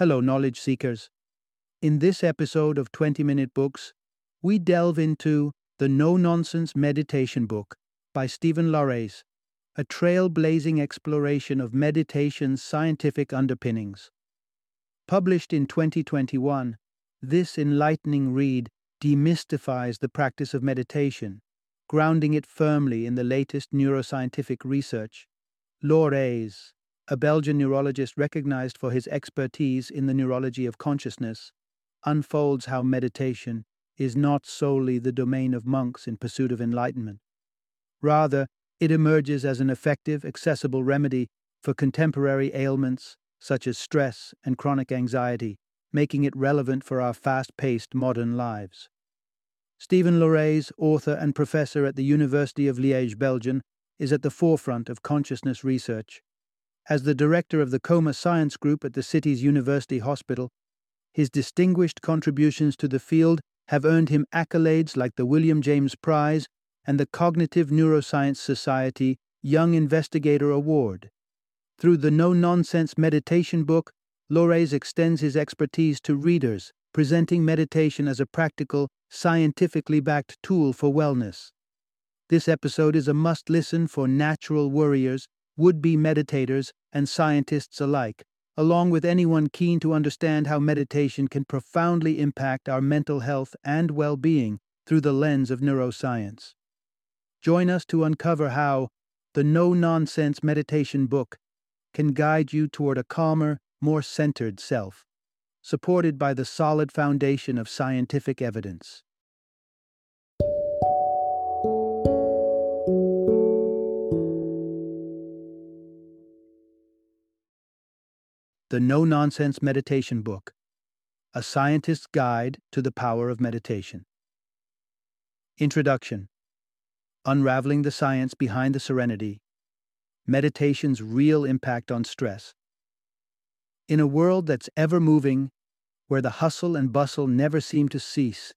Hello, knowledge seekers. In this episode of 20 Minute Books, we delve into The No Nonsense Meditation Book by Steven Laureys, a trailblazing exploration of meditation's scientific underpinnings. Published in 2021, this enlightening read demystifies the practice of meditation, grounding it firmly in the latest neuroscientific research. Laureys, a Belgian neurologist recognized for his expertise in the neurology of consciousness, unfolds how meditation is not solely the domain of monks in pursuit of enlightenment. Rather, it emerges as an effective, accessible remedy for contemporary ailments such as stress and chronic anxiety, making it relevant for our fast paced modern lives. Steven Laureys, author and professor at the University of Liège, Belgium, is at the forefront of consciousness research. As the director of the Coma Science Group at the city's University Hospital, his distinguished contributions to the field have earned him accolades like the William James Prize and the Cognitive Neuroscience Society Young Investigator Award. Through the No Nonsense Meditation book, Laureys extends his expertise to readers, presenting meditation as a practical, scientifically backed tool for wellness. This episode is a must listen for natural warriors, would be meditators, and scientists alike, along with anyone keen to understand how meditation can profoundly impact our mental health and well being through the lens of neuroscience. Join us to uncover how the No Nonsense Meditation book can guide you toward a calmer, more centered self, supported by the solid foundation of scientific evidence. The No Nonsense Meditation Book A Scientist's Guide to the Power of Meditation. Introduction Unraveling the Science Behind the Serenity. Meditation's Real Impact on Stress. In a world that's ever moving, where the hustle and bustle never seem to cease,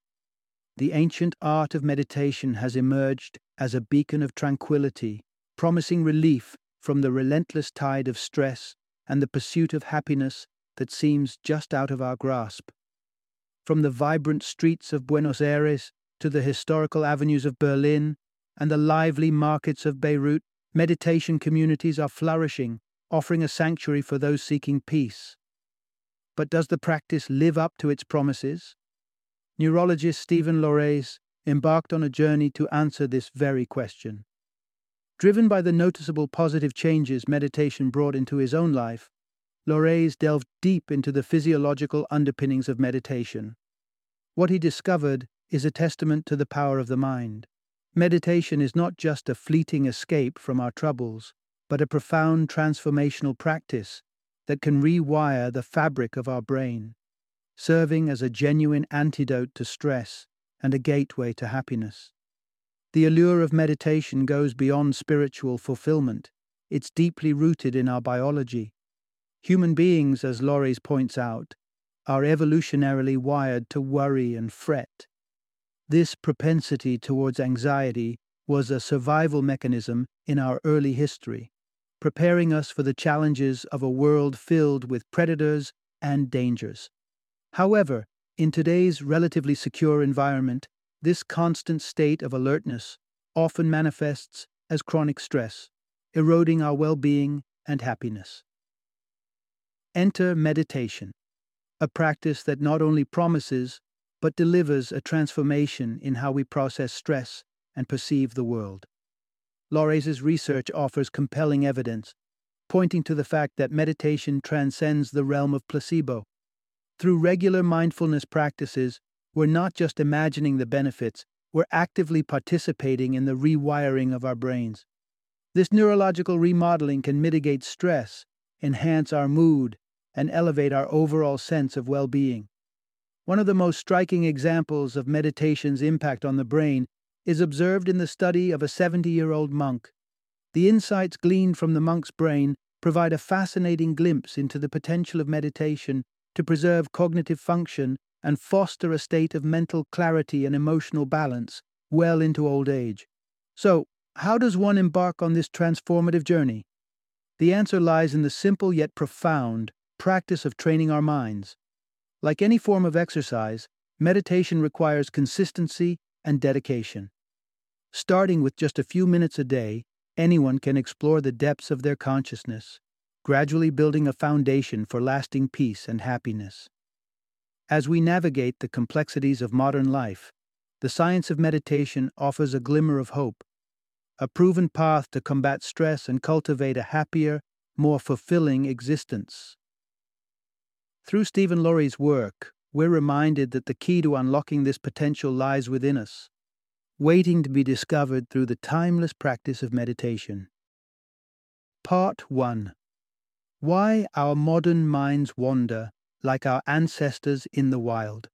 the ancient art of meditation has emerged as a beacon of tranquility, promising relief from the relentless tide of stress and the pursuit of happiness that seems just out of our grasp. From the vibrant streets of Buenos Aires to the historical avenues of Berlin and the lively markets of Beirut, meditation communities are flourishing, offering a sanctuary for those seeking peace. But does the practice live up to its promises? Neurologist Steven Laureys embarked on a journey to answer this very question. Driven by the noticeable positive changes meditation brought into his own life, Laureys delved deep into the physiological underpinnings of meditation. What he discovered is a testament to the power of the mind. Meditation is not just a fleeting escape from our troubles, but a profound transformational practice that can rewire the fabric of our brain, serving as a genuine antidote to stress and a gateway to happiness. The allure of meditation goes beyond spiritual fulfillment. It's deeply rooted in our biology. Human beings, as Laureys points out, are evolutionarily wired to worry and fret. This propensity towards anxiety was a survival mechanism in our early history, preparing us for the challenges of a world filled with predators and dangers. However, in today's relatively secure environment, this constant state of alertness often manifests as chronic stress, eroding our well being and happiness. Enter meditation, a practice that not only promises but delivers a transformation in how we process stress and perceive the world. Laureys' research offers compelling evidence, pointing to the fact that meditation transcends the realm of placebo. Through regular mindfulness practices, we're not just imagining the benefits, we're actively participating in the rewiring of our brains. This neurological remodeling can mitigate stress, enhance our mood, and elevate our overall sense of well being. One of the most striking examples of meditation's impact on the brain is observed in the study of a 70 year old monk. The insights gleaned from the monk's brain provide a fascinating glimpse into the potential of meditation to preserve cognitive function and foster a state of mental clarity and emotional balance well into old age. So, how does one embark on this transformative journey? The answer lies in the simple yet profound practice of training our minds. Like any form of exercise, meditation requires consistency and dedication. Starting with just a few minutes a day, anyone can explore the depths of their consciousness, gradually building a foundation for lasting peace and happiness. As we navigate the complexities of modern life, the science of meditation offers a glimmer of hope, a proven path to combat stress and cultivate a happier, more fulfilling existence. Through Steven Laureys' work, we're reminded that the key to unlocking this potential lies within us, waiting to be discovered through the timeless practice of meditation. Part 1 Why Our Modern Minds Wander Like Our Ancestors in the Wild.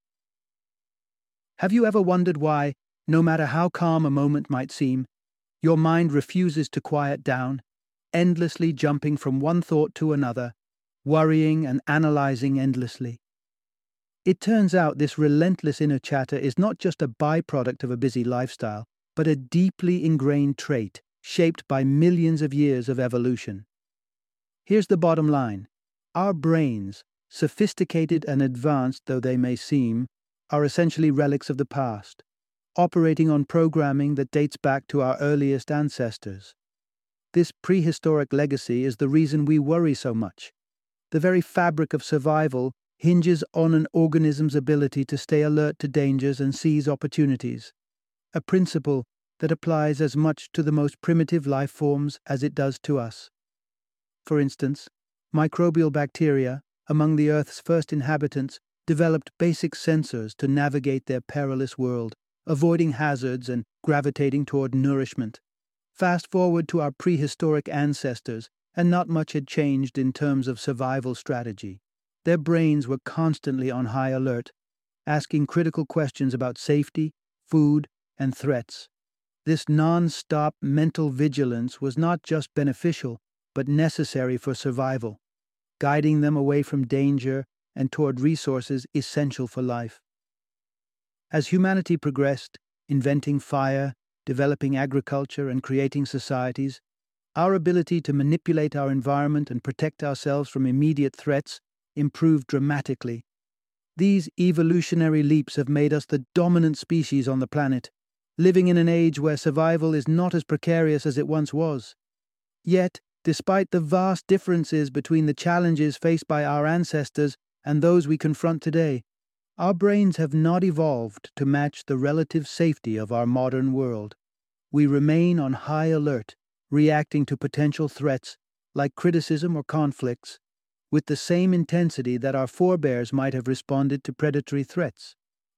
Have you ever wondered why, no matter how calm a moment might seem, your mind refuses to quiet down, endlessly jumping from one thought to another, worrying and analyzing endlessly? It turns out this relentless inner chatter is not just a byproduct of a busy lifestyle, but a deeply ingrained trait shaped by millions of years of evolution. Here's the bottom line our brains, sophisticated and advanced though they may seem, are essentially relics of the past, operating on programming that dates back to our earliest ancestors. This prehistoric legacy is the reason we worry so much. The very fabric of survival hinges on an organism's ability to stay alert to dangers and seize opportunities, a principle that applies as much to the most primitive life forms as it does to us. For instance, microbial bacteria, among the Earth's first inhabitants, developed basic sensors to navigate their perilous world, avoiding hazards and gravitating toward nourishment. Fast forward to our prehistoric ancestors, and not much had changed in terms of survival strategy. Their brains were constantly on high alert, asking critical questions about safety, food, and threats. This non stop mental vigilance was not just beneficial, but necessary for survival, guiding them away from danger and toward resources essential for life. As humanity progressed, inventing fire, developing agriculture, and creating societies, our ability to manipulate our environment and protect ourselves from immediate threats improved dramatically. These evolutionary leaps have made us the dominant species on the planet, living in an age where survival is not as precarious as it once was. Yet, despite the vast differences between the challenges faced by our ancestors and those we confront today, our brains have not evolved to match the relative safety of our modern world. We remain on high alert, reacting to potential threats, like criticism or conflicts, with the same intensity that our forebears might have responded to predatory threats.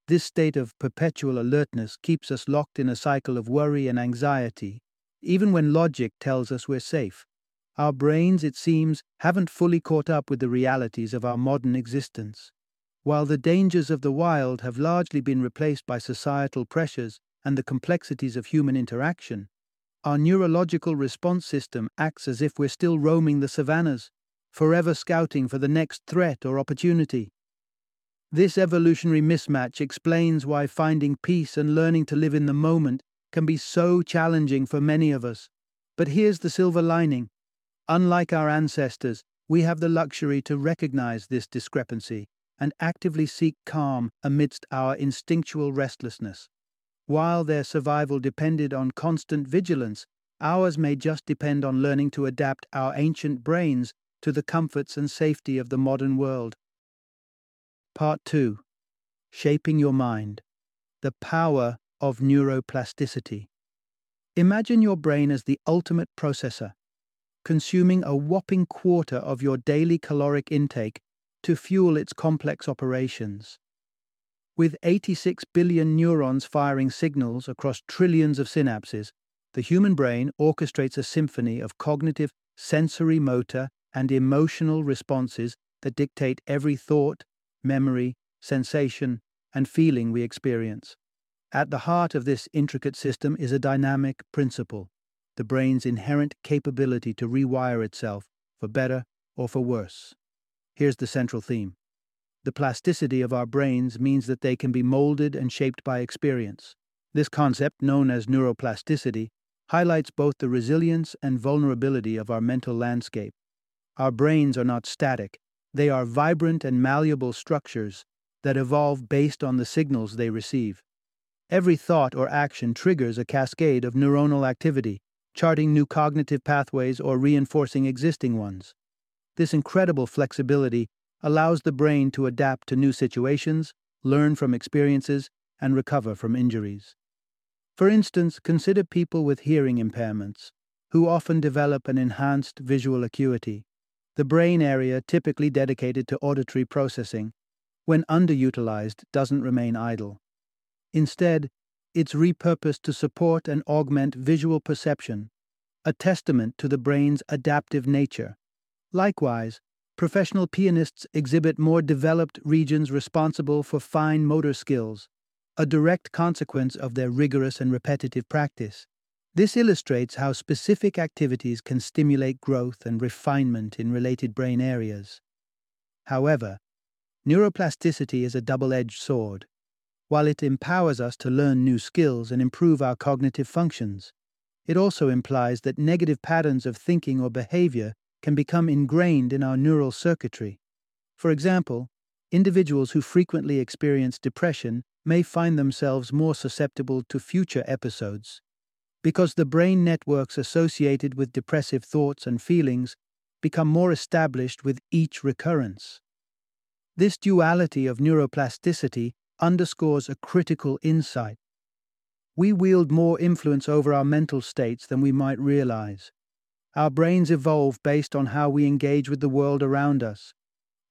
This state of perpetual alertness keeps us locked in a cycle of worry and anxiety, even when logic tells us we're safe. Our brains, it seems, haven't fully caught up with the realities of our modern existence. While the dangers of the wild have largely been replaced by societal pressures and the complexities of human interaction, our neurological response system acts as if we're still roaming the savannas, forever scouting for the next threat or opportunity. This evolutionary mismatch explains why finding peace and learning to live in the moment can be so challenging for many of us. But here's the silver lining. Unlike our ancestors, we have the luxury to recognize this discrepancy and actively seek calm amidst our instinctual restlessness. While their survival depended on constant vigilance, ours may just depend on learning to adapt our ancient brains to the comforts and safety of the modern world. Part 2 Shaping Your Mind The Power of Neuroplasticity. Imagine your brain as the ultimate processor, consuming a whopping quarter of your daily caloric intake to fuel its complex operations. With 86 billion neurons firing signals across trillions of synapses, the human brain orchestrates a symphony of cognitive, sensory motor, and emotional responses that dictate every thought, memory, sensation, and feeling we experience. At the heart of this intricate system is a dynamic principle the brain's inherent capability to rewire itself, for better or for worse. Here's the central theme the plasticity of our brains means that they can be molded and shaped by experience. This concept, known as neuroplasticity, highlights both the resilience and vulnerability of our mental landscape. Our brains are not static, They are vibrant and malleable structures that evolve based on the signals they receive. Every thought or action triggers a cascade of neuronal activity, charting new cognitive pathways or reinforcing existing ones. This incredible flexibility allows the brain to adapt to new situations, learn from experiences, and recover from injuries. For instance, consider people with hearing impairments, who often develop an enhanced visual acuity, the brain area typically dedicated to auditory processing, when underutilized, doesn't remain idle. Instead, it's repurposed to support and augment visual perception, a testament to the brain's adaptive nature. Likewise, professional pianists exhibit more developed regions responsible for fine motor skills, a direct consequence of their rigorous and repetitive practice. This illustrates how specific activities can stimulate growth and refinement in related brain areas. However, neuroplasticity is a double edged sword. While it empowers us to learn new skills and improve our cognitive functions, it also implies that negative patterns of thinking or behavior can become ingrained in our neural circuitry. For example, individuals who frequently experience depression may find themselves more susceptible to future episodes because the brain networks associated with depressive thoughts and feelings become more established with each recurrence. This duality of neuroplasticity underscores a critical insight. We wield more influence over our mental states than we might realize. Our brains evolve based on how we engage with the world around us.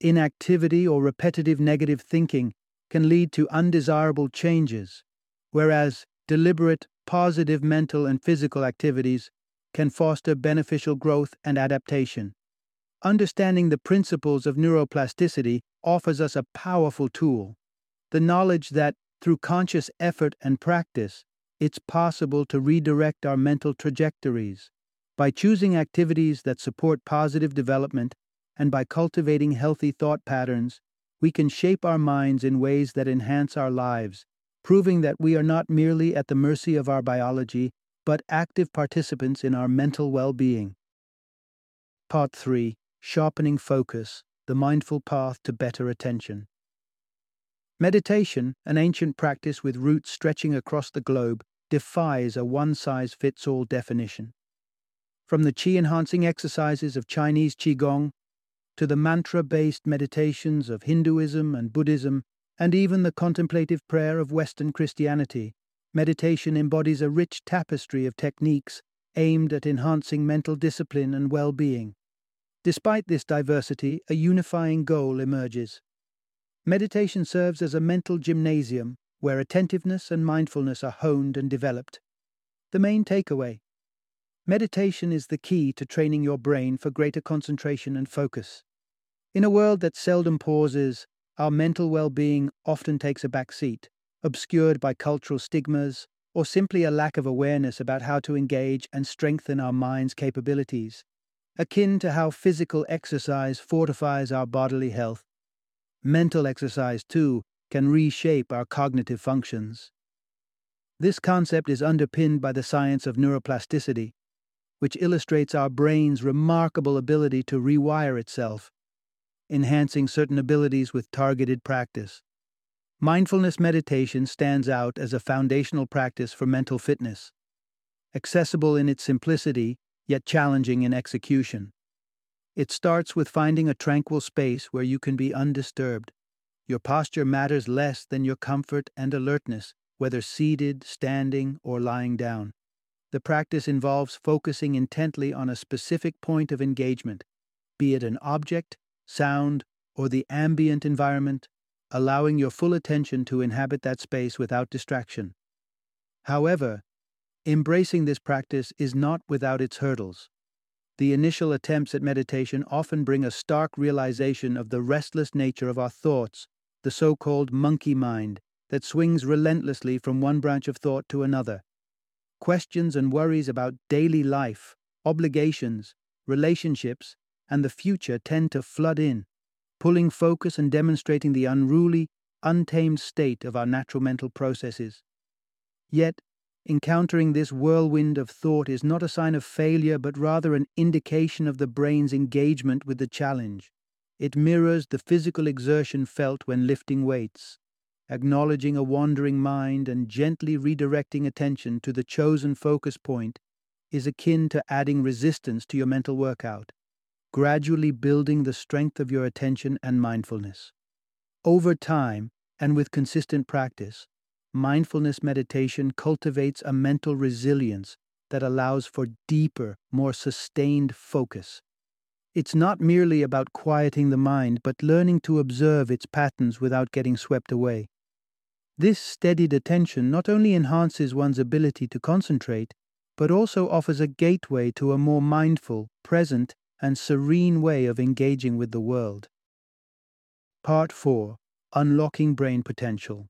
Inactivity or repetitive negative thinking can lead to undesirable changes, whereas deliberate, positive mental and physical activities can foster beneficial growth and adaptation. Understanding the principles of neuroplasticity offers us a powerful tool the knowledge that, through conscious effort and practice, it's possible to redirect our mental trajectories. By choosing activities that support positive development and by cultivating healthy thought patterns, we can shape our minds in ways that enhance our lives, proving that we are not merely at the mercy of our biology, but active participants in our mental well being. Part 3 Sharpening Focus The Mindful Path to Better Attention. Meditation, an ancient practice with roots stretching across the globe, defies a one size fits all definition. From the chi enhancing exercises of Chinese Qigong to the mantra based meditations of Hinduism and Buddhism, and even the contemplative prayer of Western Christianity, meditation embodies a rich tapestry of techniques aimed at enhancing mental discipline and well being. Despite this diversity, a unifying goal emerges Meditation serves as a mental gymnasium where attentiveness and mindfulness are honed and developed. The main takeaway meditation is the key to training your brain for greater concentration and focus. In a world that seldom pauses, our mental well being often takes a back seat, obscured by cultural stigmas or simply a lack of awareness about how to engage and strengthen our mind's capabilities. Akin to how physical exercise fortifies our bodily health, Mental exercise, too, can reshape our cognitive functions. This concept is underpinned by the science of neuroplasticity, which illustrates our brain's remarkable ability to rewire itself, enhancing certain abilities with targeted practice. Mindfulness meditation stands out as a foundational practice for mental fitness, accessible in its simplicity, yet challenging in execution. It starts with finding a tranquil space where you can be undisturbed. Your posture matters less than your comfort and alertness, whether seated, standing, or lying down. The practice involves focusing intently on a specific point of engagement, be it an object, sound, or the ambient environment, allowing your full attention to inhabit that space without distraction. However, embracing this practice is not without its hurdles. The initial attempts at meditation often bring a stark realization of the restless nature of our thoughts, the so called monkey mind that swings relentlessly from one branch of thought to another. Questions and worries about daily life, obligations, relationships, and the future tend to flood in, pulling focus and demonstrating the unruly, untamed state of our natural mental processes. Yet, Encountering this whirlwind of thought is not a sign of failure, but rather an indication of the brain's engagement with the challenge. It mirrors the physical exertion felt when lifting weights, acknowledging a wandering mind and gently redirecting attention to the chosen focus point is akin to adding resistance to your mental workout, gradually building the strength of your attention and mindfulness. Over time, and with consistent practice, mindfulness meditation cultivates a mental resilience that allows for deeper, more sustained focus. It's not merely about quieting the mind, but learning to observe its patterns without getting swept away. This steadied attention not only enhances one's ability to concentrate, but also offers a gateway to a more mindful, present, and serene way of engaging with the world. Part 4 Unlocking Brain Potential.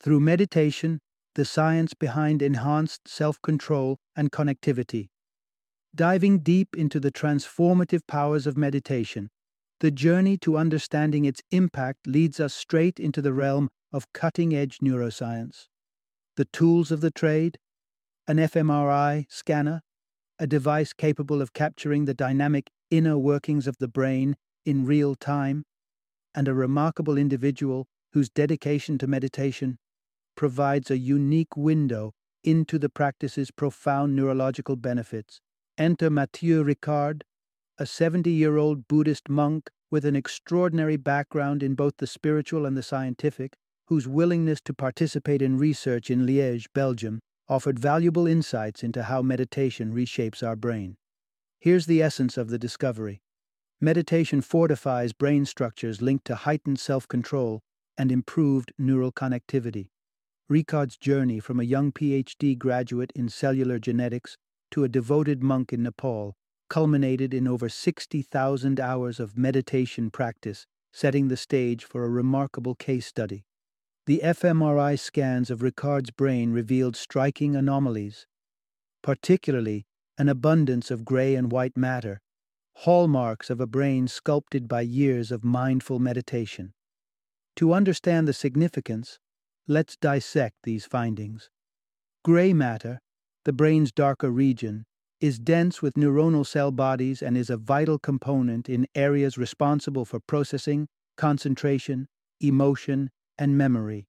Through meditation, the science behind enhanced self control and connectivity. Diving deep into the transformative powers of meditation, the journey to understanding its impact leads us straight into the realm of cutting edge neuroscience. The tools of the trade, an fMRI scanner, a device capable of capturing the dynamic inner workings of the brain in real time, and a remarkable individual whose dedication to meditation provides a unique window into the practice's profound neurological benefits. Enter Mathieu Ricard, a 70 year old Buddhist monk with an extraordinary background in both the spiritual and the scientific, whose willingness to participate in research in Liège, Belgium, offered valuable insights into how meditation reshapes our brain. Here's the essence of the discovery meditation fortifies brain structures linked to heightened self control and improved neural connectivity. Ricard's journey from a young PhD graduate in cellular genetics to a devoted monk in Nepal culminated in over 60,000 hours of meditation practice, setting the stage for a remarkable case study. The fMRI scans of Ricard's brain revealed striking anomalies, particularly an abundance of gray and white matter, hallmarks of a brain sculpted by years of mindful meditation. To understand the significance, Let's dissect these findings. Gray matter, the brain's darker region, is dense with neuronal cell bodies and is a vital component in areas responsible for processing, concentration, emotion, and memory.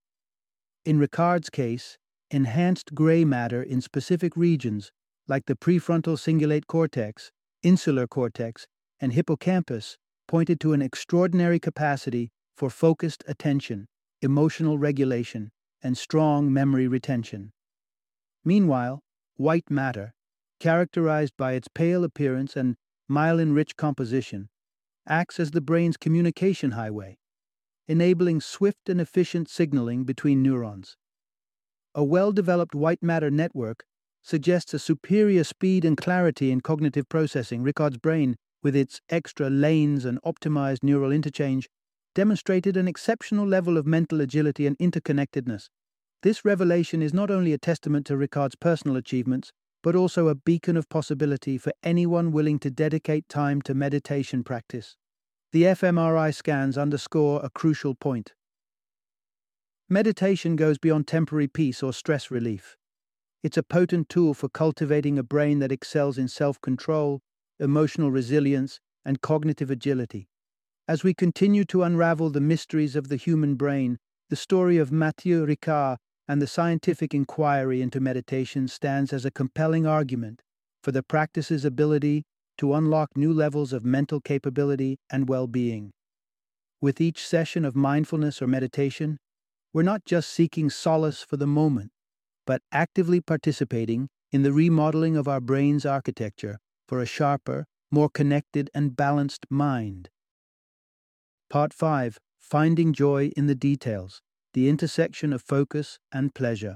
In Ricard's case, enhanced gray matter in specific regions, like the prefrontal cingulate cortex, insular cortex, and hippocampus, pointed to an extraordinary capacity for focused attention emotional regulation, and strong memory retention. Meanwhile, white matter, characterized by its pale appearance and myelin rich composition, acts as the brain's communication highway, enabling swift and efficient signaling between neurons. A well developed white matter network suggests a superior speed and clarity in cognitive processing. Ricard's brain, with its extra lanes and optimized neural interchange, demonstrated an exceptional level of mental agility and interconnectedness. This revelation is not only a testament to Ricard's personal achievements, but also a beacon of possibility for anyone willing to dedicate time to meditation practice. The fMRI scans underscore a crucial point. Meditation goes beyond temporary peace or stress relief. It's a potent tool for cultivating a brain that excels in self control, emotional resilience, and cognitive agility. As we continue to unravel the mysteries of the human brain, the story of Mathieu Ricard and the scientific inquiry into meditation stands as a compelling argument for the practice's ability to unlock new levels of mental capability and well being. With each session of mindfulness or meditation, we're not just seeking solace for the moment, but actively participating in the remodeling of our brain's architecture for a sharper, more connected, and balanced mind. Part 5 Finding Joy in the Details The Intersection of Focus and Pleasure.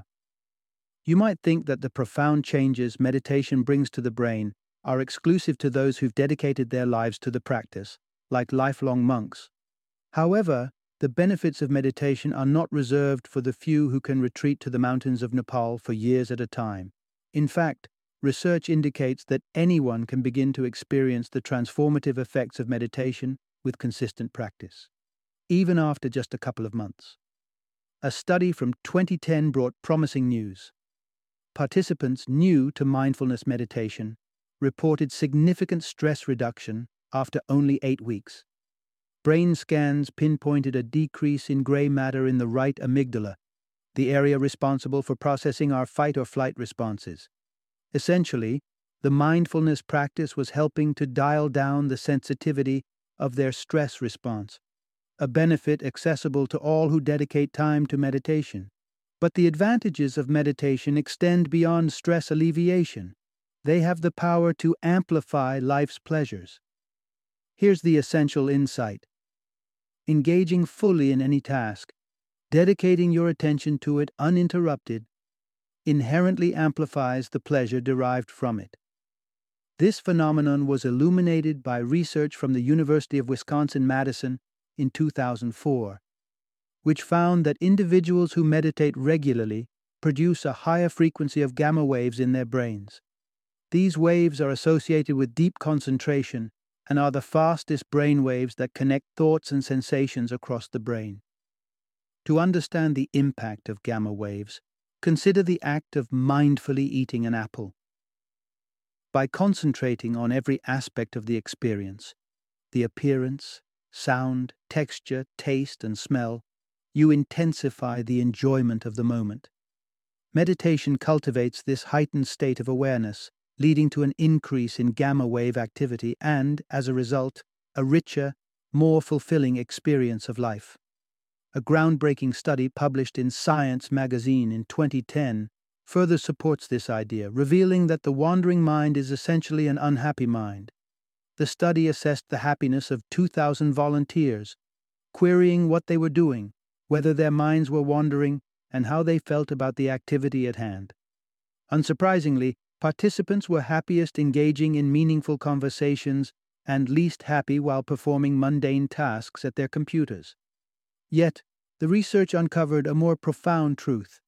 You might think that the profound changes meditation brings to the brain are exclusive to those who've dedicated their lives to the practice, like lifelong monks. However, the benefits of meditation are not reserved for the few who can retreat to the mountains of Nepal for years at a time. In fact, research indicates that anyone can begin to experience the transformative effects of meditation with consistent practice, even after just a couple of months. A study from 2010 brought promising news. Participants new to mindfulness meditation reported significant stress reduction after only eight weeks. brain scans pinpointed a decrease in gray matter in the right amygdala, the area responsible for processing our fight or flight responses. Essentially, the mindfulness practice was helping to dial down the sensitivity of their stress response, a benefit accessible to all who dedicate time to meditation. But the advantages of meditation extend beyond stress alleviation. They have the power to amplify life's pleasures. Here's the essential insight engaging fully in any task, dedicating your attention to it uninterrupted, inherently amplifies the pleasure derived from it. This phenomenon was illuminated by research from the University of Wisconsin Madison in 2004, which found that individuals who meditate regularly produce a higher frequency of gamma waves in their brains. These waves are associated with deep concentration and are the fastest brain waves that connect thoughts and sensations across the brain. To understand the impact of gamma waves, consider the act of mindfully eating an apple. By concentrating on every aspect of the experience the appearance, sound, texture, taste, and smell you intensify the enjoyment of the moment. Meditation cultivates this heightened state of awareness leading to an increase in gamma wave activity and, as a result, a richer, more fulfilling experience of life. A groundbreaking study published in Science magazine in 2010 further supports this idea, revealing that the wandering mind is essentially an unhappy mind. The study assessed the happiness of 2,000 volunteers, querying what they were doing, whether their minds were wandering, and how they felt about the activity at hand. Unsurprisingly, Participants were happiest engaging in meaningful conversations and least happy while performing mundane tasks at their computers. Yet, the research uncovered a more profound truth.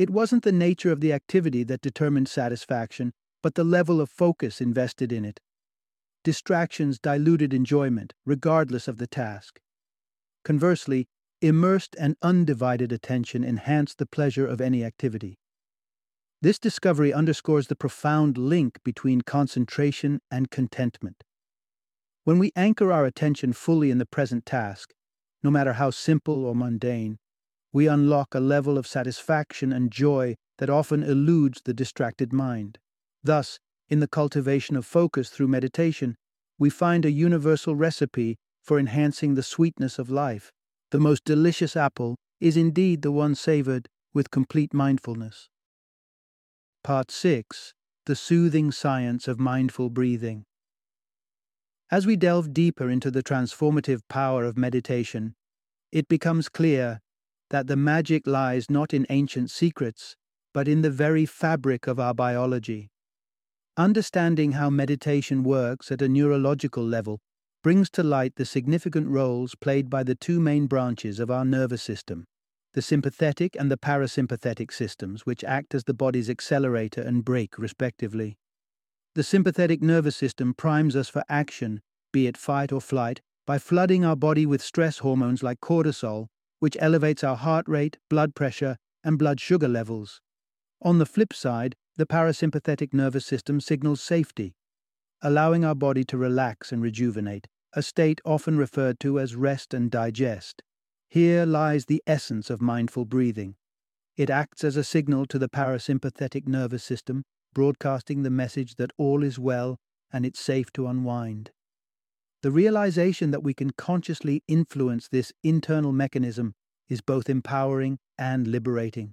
It wasn't the nature of the activity that determined satisfaction, but the level of focus invested in it. Distractions diluted enjoyment, regardless of the task. Conversely, immersed and undivided attention enhanced the pleasure of any activity. This discovery underscores the profound link between concentration and contentment. When we anchor our attention fully in the present task, no matter how simple or mundane, we unlock a level of satisfaction and joy that often eludes the distracted mind. Thus, in the cultivation of focus through meditation, we find a universal recipe for enhancing the sweetness of life. The most delicious apple is indeed the one savored with complete mindfulness. Part 6 The Soothing Science of Mindful Breathing. As we delve deeper into the transformative power of meditation, it becomes clear that the magic lies not in ancient secrets, but in the very fabric of our biology. Understanding how meditation works at a neurological level brings to light the significant roles played by the two main branches of our nervous system the sympathetic and the parasympathetic systems, which act as the body's accelerator and brake, respectively. The sympathetic nervous system primes us for action, be it fight or flight, by flooding our body with stress hormones like cortisol, which elevates our heart rate, blood pressure, and blood sugar levels. On the flip side, the parasympathetic nervous system signals safety, allowing our body to relax and rejuvenate, a state often referred to as rest and digest. Here lies the essence of mindful breathing. It acts as a signal to the parasympathetic nervous system, broadcasting the message that all is well and it's safe to unwind. The realization that we can consciously influence this internal mechanism is both empowering and liberating.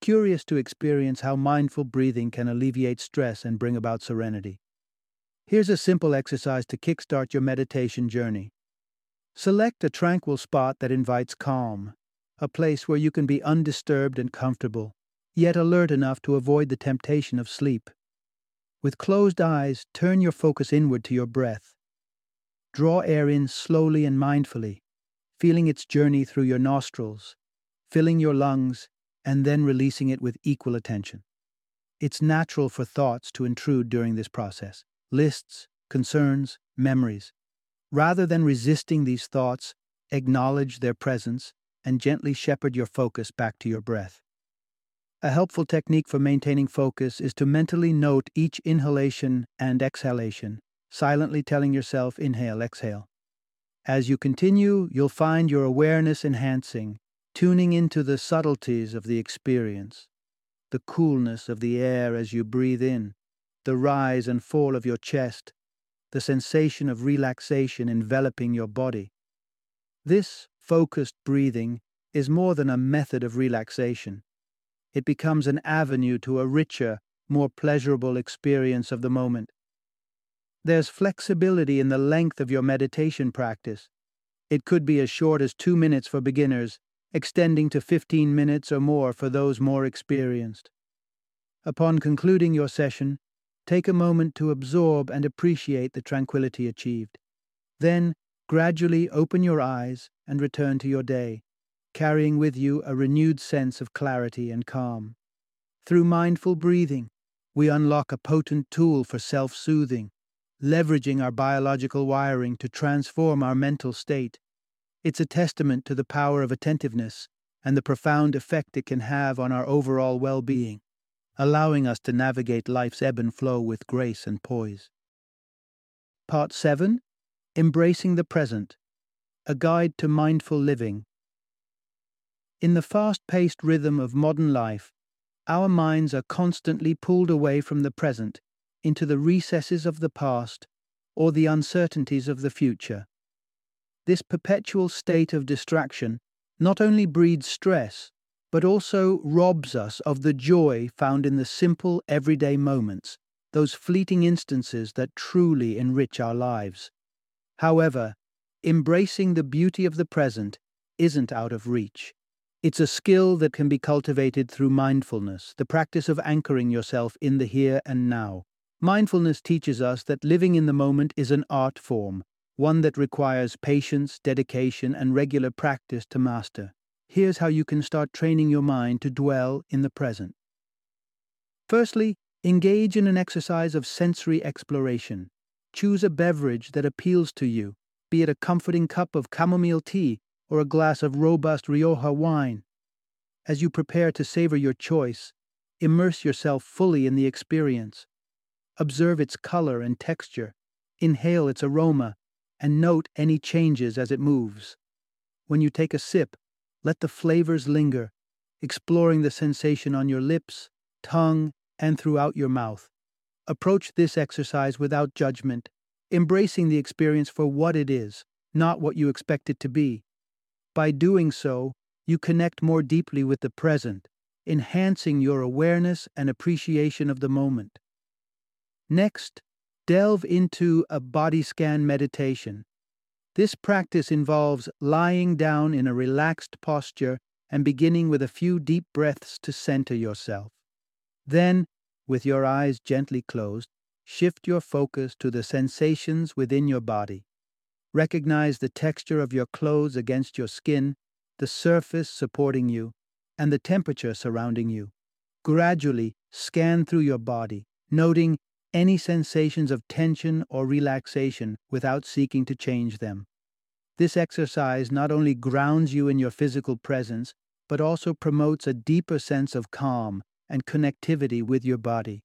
Curious to experience how mindful breathing can alleviate stress and bring about serenity. Here's a simple exercise to kickstart your meditation journey. Select a tranquil spot that invites calm, a place where you can be undisturbed and comfortable, yet alert enough to avoid the temptation of sleep. With closed eyes, turn your focus inward to your breath. Draw air in slowly and mindfully, feeling its journey through your nostrils, filling your lungs, and then releasing it with equal attention. It's natural for thoughts to intrude during this process lists, concerns, memories. Rather than resisting these thoughts, acknowledge their presence and gently shepherd your focus back to your breath. A helpful technique for maintaining focus is to mentally note each inhalation and exhalation, silently telling yourself inhale, exhale. As you continue, you'll find your awareness enhancing, tuning into the subtleties of the experience, the coolness of the air as you breathe in, the rise and fall of your chest, the sensation of relaxation enveloping your body. This focused breathing is more than a method of relaxation. It becomes an avenue to a richer, more pleasurable experience of the moment. There's flexibility in the length of your meditation practice. It could be as short as two minutes for beginners, extending to 15 minutes or more for those more experienced. Upon concluding your session, take a moment to absorb and appreciate the tranquility achieved. Then, gradually open your eyes and return to your day, carrying with you a renewed sense of clarity and calm. Through mindful breathing, we unlock a potent tool for self soothing, leveraging our biological wiring to transform our mental state. It's a testament to the power of attentiveness and the profound effect it can have on our overall well being, allowing us to navigate life's ebb and flow with grace and poise. Part 7 Embracing the Present A Guide to Mindful Living. In the fast paced rhythm of modern life, our minds are constantly pulled away from the present into the recesses of the past or the uncertainties of the future. This perpetual state of distraction not only breeds stress, but also robs us of the joy found in the simple everyday moments, those fleeting instances that truly enrich our lives. However, embracing the beauty of the present isn't out of reach. It's a skill that can be cultivated through mindfulness, the practice of anchoring yourself in the here and now. Mindfulness teaches us that living in the moment is an art form, one that requires patience, dedication, and regular practice to master. Here's how you can start training your mind to dwell in the present. Firstly, engage in an exercise of sensory exploration. Choose a beverage that appeals to you, be it a comforting cup of chamomile tea or a glass of robust Rioja wine. As you prepare to savor your choice, immerse yourself fully in the experience. Observe its color and texture, inhale its aroma, and note any changes as it moves. When you take a sip, let the flavors linger, exploring the sensation on your lips, tongue, and throughout your mouth. Approach this exercise without judgment, embracing the experience for what it is, not what you expect it to be. By doing so, you connect more deeply with the present, enhancing your awareness and appreciation of the moment. Next, delve into a body scan meditation. This practice involves lying down in a relaxed posture and beginning with a few deep breaths to center yourself. Then, with your eyes gently closed, shift your focus to the sensations within your body. Recognize the texture of your clothes against your skin, the surface supporting you, and the temperature surrounding you. Gradually scan through your body, noting any sensations of tension or relaxation without seeking to change them. This exercise not only grounds you in your physical presence, but also promotes a deeper sense of calm and connectivity with your body.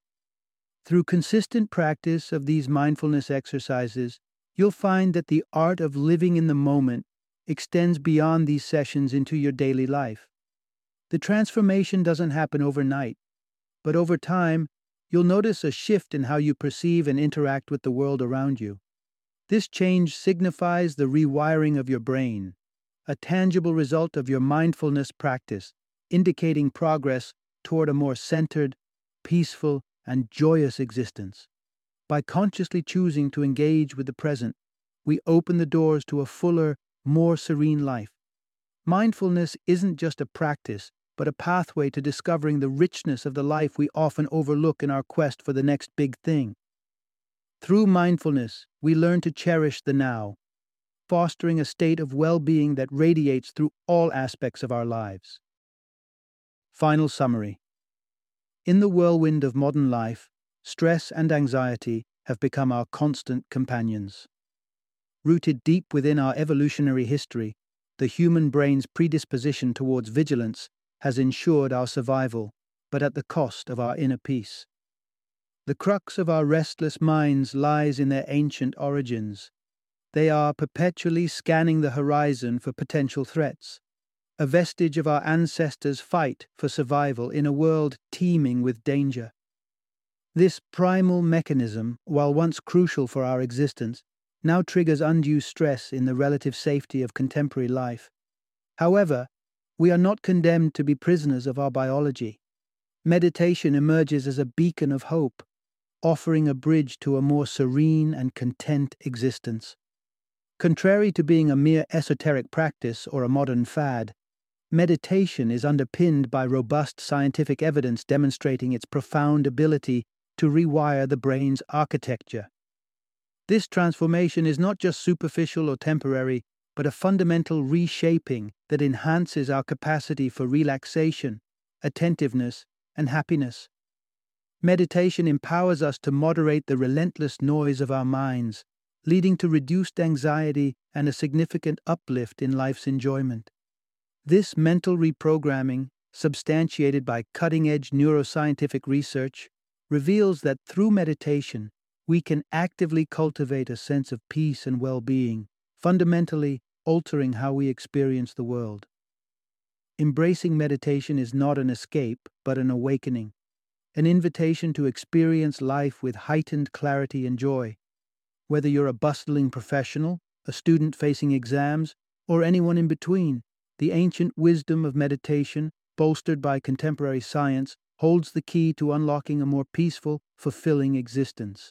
Through consistent practice of these mindfulness exercises, you'll find that the art of living in the moment extends beyond these sessions into your daily life. The transformation doesn't happen overnight, but over time, you'll notice a shift in how you perceive and interact with the world around you. This change signifies the rewiring of your brain, a tangible result of your mindfulness practice, indicating progress toward a more centered, peaceful, and joyous existence. By consciously choosing to engage with the present, we open the doors to a fuller, more serene life. Mindfulness isn't just a practice, but a pathway to discovering the richness of the life we often overlook in our quest for the next big thing. Through mindfulness, we learn to cherish the now, fostering a state of well being that radiates through all aspects of our lives. Final summary In the whirlwind of modern life, stress and anxiety have become our constant companions. Rooted deep within our evolutionary history, the human brain's predisposition towards vigilance has ensured our survival, but at the cost of our inner peace. The crux of our restless minds lies in their ancient origins. They are perpetually scanning the horizon for potential threats, a vestige of our ancestors' fight for survival in a world teeming with danger. This primal mechanism, while once crucial for our existence, now triggers undue stress in the relative safety of contemporary life. However, we are not condemned to be prisoners of our biology. Meditation emerges as a beacon of hope, offering a bridge to a more serene and content existence. Contrary to being a mere esoteric practice or a modern fad, meditation is underpinned by robust scientific evidence demonstrating its profound ability to rewire the brain's architecture. This transformation is not just superficial or temporary, but a fundamental reshaping that enhances our capacity for relaxation, attentiveness, and happiness. Meditation empowers us to moderate the relentless noise of our minds, leading to reduced anxiety and a significant uplift in life's enjoyment. This mental reprogramming, substantiated by cutting edge neuroscientific research, reveals that through meditation, we can actively cultivate a sense of peace and well being, fundamentally altering how we experience the world. Embracing meditation is not an escape, but an awakening, an invitation to experience life with heightened clarity and joy. Whether you're a bustling professional, a student facing exams, or anyone in between, the ancient wisdom of meditation, bolstered by contemporary science, holds the key to unlocking a more peaceful, fulfilling existence.